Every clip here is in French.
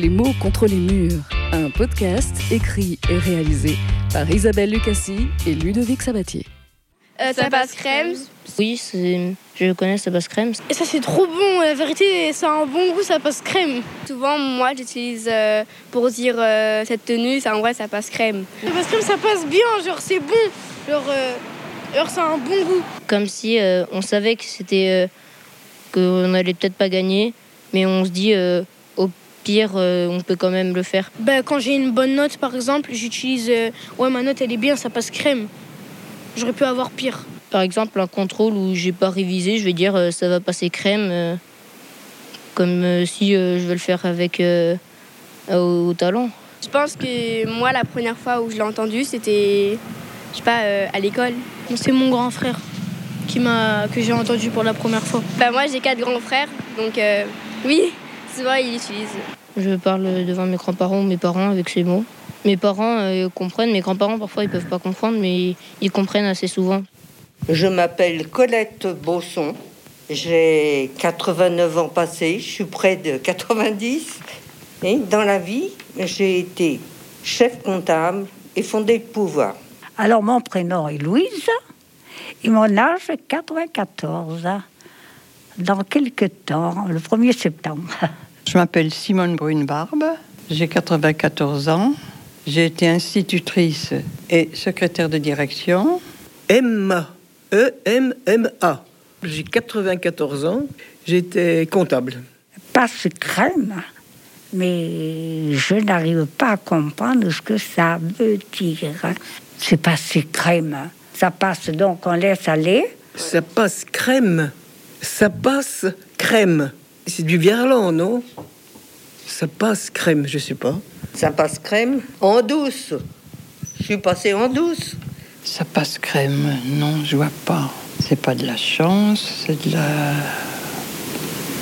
Les mots contre les murs, un podcast écrit et réalisé par Isabelle Lucassi et Ludovic Sabatier. Euh, ça passe crème. Oui, c'est- je connais ça passe crème. Et ça c'est trop bon, la vérité, ça a un bon goût, ça passe crème. Souvent, moi j'utilise euh, pour dire euh, cette tenue, ça en vrai ça passe crème. Ça passe crème, ça passe bien, genre c'est bon, genre, euh, genre ça a un bon goût. Comme si euh, on savait que c'était euh, qu'on allait peut-être pas gagner, mais on se dit euh, pire euh, on peut quand même le faire. Ben, quand j'ai une bonne note par exemple, j'utilise euh, ouais ma note elle est bien, ça passe crème. J'aurais pu avoir pire. Par exemple, un contrôle où j'ai pas révisé, je vais dire euh, ça va passer crème, euh, comme euh, si euh, je vais le faire avec euh, au, au talent. Je pense que moi la première fois où je l'ai entendu c'était, je sais pas, euh, à l'école. C'est mon grand frère qui m'a que j'ai entendu pour la première fois. Bah moi j'ai quatre grands frères, donc euh, oui, souvent ils l'utilisent. Je parle devant mes grands-parents ou mes parents avec ces mots. Mes parents euh, comprennent, mes grands-parents parfois ils peuvent pas comprendre, mais ils comprennent assez souvent. Je m'appelle Colette Bosson. J'ai 89 ans passés, je suis près de 90. Et dans la vie, j'ai été chef comptable et fondé de pouvoir. Alors, mon prénom est Louise et mon âge est 94. Dans quelques temps, le 1er septembre. Je m'appelle Simone Brune-Barbe, j'ai 94 ans, j'ai été institutrice et secrétaire de direction. Emma. E-M-M-A. J'ai 94 ans. J'étais comptable. Passe crème, mais je n'arrive pas à comprendre ce que ça veut dire. C'est passer crème. Ça passe donc, on laisse aller. Ça passe crème. Ça passe crème. C'est du verlan, non? Ça passe crème, je sais pas. Ça passe crème en douce. Je suis passée en douce. Ça passe crème, non, je vois pas. C'est pas de la chance, c'est de la.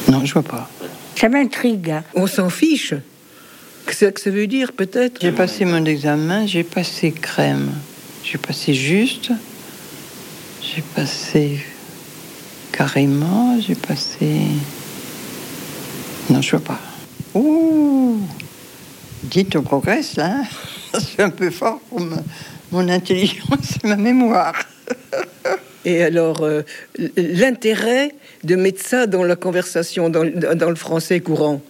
Non, je vois pas. Ça m'intrigue. On s'en fiche. Qu'est-ce que ça veut dire, peut-être? J'ai passé mon examen, j'ai passé crème. J'ai passé juste, j'ai passé carrément, j'ai passé. Non, je vois pas. Ouh Dites, on progresse là. hein. C'est un peu fort pour ma- mon intelligence et ma mémoire. Et alors, euh, l'intérêt de mettre ça dans la conversation, dans, dans le français courant,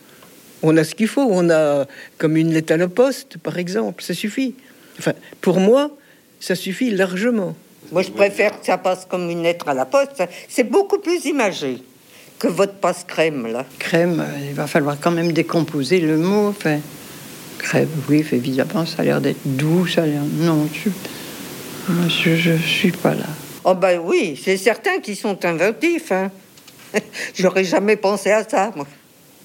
on a ce qu'il faut. On a comme une lettre à la poste, par exemple. Ça suffit. Enfin, pour moi, ça suffit largement. Moi, je préfère que ça passe comme une lettre à la poste. C'est beaucoup plus imagé que votre passe crème, là. Crème, euh, il va falloir quand même décomposer le mot. Enfin, crème, oui, évidemment, ça a l'air d'être doux, ça a l'air. Non, je, moi, je, je suis pas là. Oh ben oui, c'est certains qui sont inventifs. Hein. J'aurais jamais pensé à ça, moi.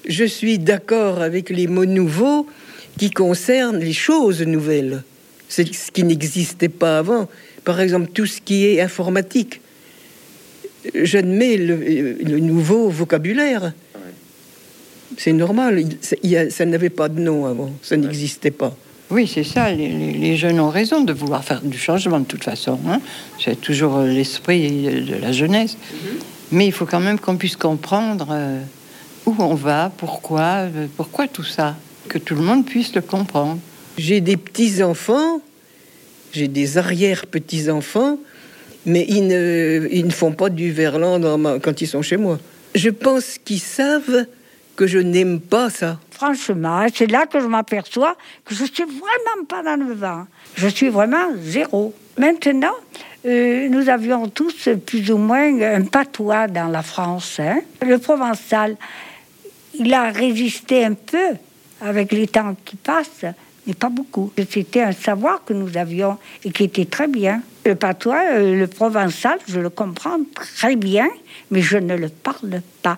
Je suis d'accord avec les mots nouveaux qui concernent les choses nouvelles. C'est ce qui n'existait pas avant. Par exemple, tout ce qui est informatique. J'admets le, le nouveau vocabulaire. C'est normal. Il- il a- ça n'avait pas de nom avant. Ça n'existait pas. Oui, c'est ça. Les, les- les jeunes ont raison de vouloir faire du changement de toute façon. hein. C'est toujours euh, l'esprit de la jeunesse. Mais il faut quand même qu'on puisse comprendre euh, où on va, pourquoi, euh, pourquoi tout ça. Que tout le monde puisse le comprendre. J'ai des petits-enfants, j'ai des arrière-petits-enfants, mais ils ne, ils ne font pas du verlan quand ils sont chez moi. Je pense qu'ils savent que je n'aime pas ça. Franchement, c'est là que je m'aperçois que je suis vraiment pas dans le vent. Je suis vraiment zéro. Maintenant, euh, nous avions tous plus ou moins un patois dans la France. hein. Le provençal, il a résisté un peu avec les temps qui passent, mais pas beaucoup. C'était un savoir que nous avions et qui était très bien. Le patois, euh, le provençal, je le comprends très bien, mais je ne le parle pas.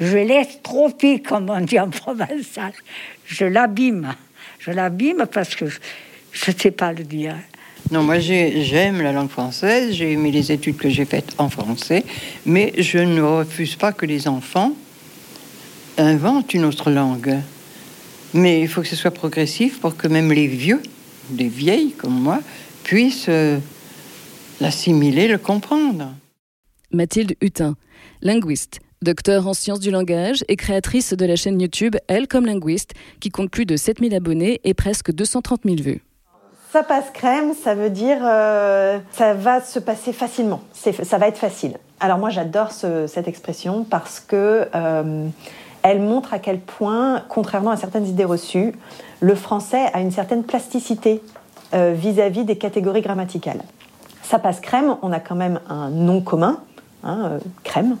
Je tropper, comme on dit en provençal. Je l'abîme. Je l'abîme parce que je ne sais pas le dire. Non, moi j'ai- j'aime la langue française, j'ai aimé les études que j'ai faites en français, mais je ne refuse pas que les enfants inventent une autre langue. Mais il faut que ce soit progressif pour que même les vieux, les vieilles comme moi, puissent euh, l'assimiler, le comprendre. Mathilde Hutin, linguiste, Docteur en sciences du langage et créatrice de la chaîne YouTube Elle comme linguiste, qui compte plus de 7000 abonnés et presque 230 000 vues. Ça passe crème, ça veut dire euh, ça va se passer facilement. Ça va être facile. Alors moi j'adore cette expression parce que euh, elle montre à quel point, contrairement à certaines idées reçues, le français a une certaine plasticité euh, vis-à-vis des catégories grammaticales. Ça passe crème, on a quand même un nom commun, hein, crème,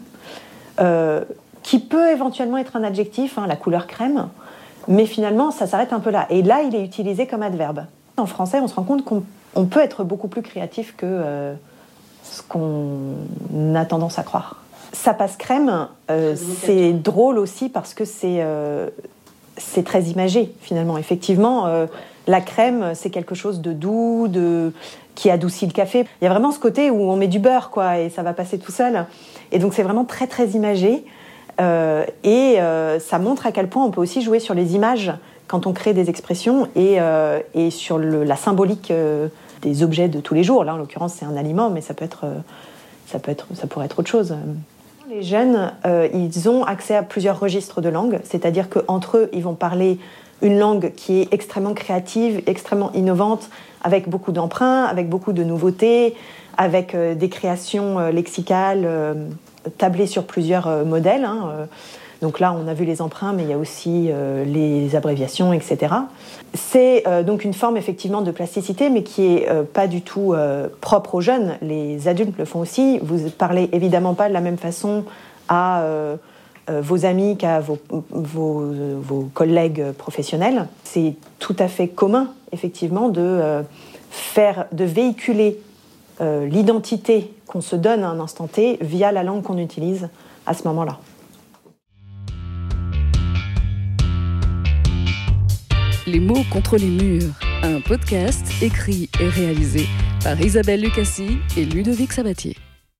qui peut éventuellement être un adjectif, hein, la couleur crème, mais finalement ça s'arrête un peu là. Et là il est utilisé comme adverbe. En français, on se rend compte qu'on peut être beaucoup plus créatif que euh, ce qu'on a tendance à croire. Ça passe crème, euh, c'est drôle aussi parce que c'est euh, c'est très imagé finalement. Effectivement, la crème, c'est quelque chose de doux, de qui adoucit le café. Il y a vraiment ce côté où on met du beurre, quoi, et ça va passer tout seul. Et donc c'est vraiment très très imagé. et ça montre à quel point on peut aussi jouer sur les images quand on crée des expressions et, euh, et sur le, la symbolique euh, des objets de tous les jours. Là, en l'occurrence, c'est un aliment, mais ça, peut être, euh, ça, peut être, ça pourrait être autre chose. Les jeunes, ils ont accès à plusieurs registres de langue, c'est-à-dire qu'entre eux, ils vont parler une langue qui est extrêmement créative, extrêmement innovante, avec beaucoup d'emprunts, avec beaucoup de nouveautés, avec des créations lexicales tablées sur plusieurs modèles. Hein, donc là, on a vu les emprunts, mais il y a aussi euh, les abréviations, etc. C'est euh, donc une forme effectivement de plasticité, mais qui est euh, pas du tout propre aux jeunes. Les adultes le font aussi. Vous parlez évidemment pas de la même façon à vos amis qu'à vos, vos, collègues professionnels. C'est tout à fait commun, effectivement, de faire, de véhiculer l'identité qu'on se donne à un instant T via la langue qu'on utilise à ce moment-là. Les mots contre les murs, un podcast écrit et réalisé par Isabelle Lucassi et Ludovic Sabatier.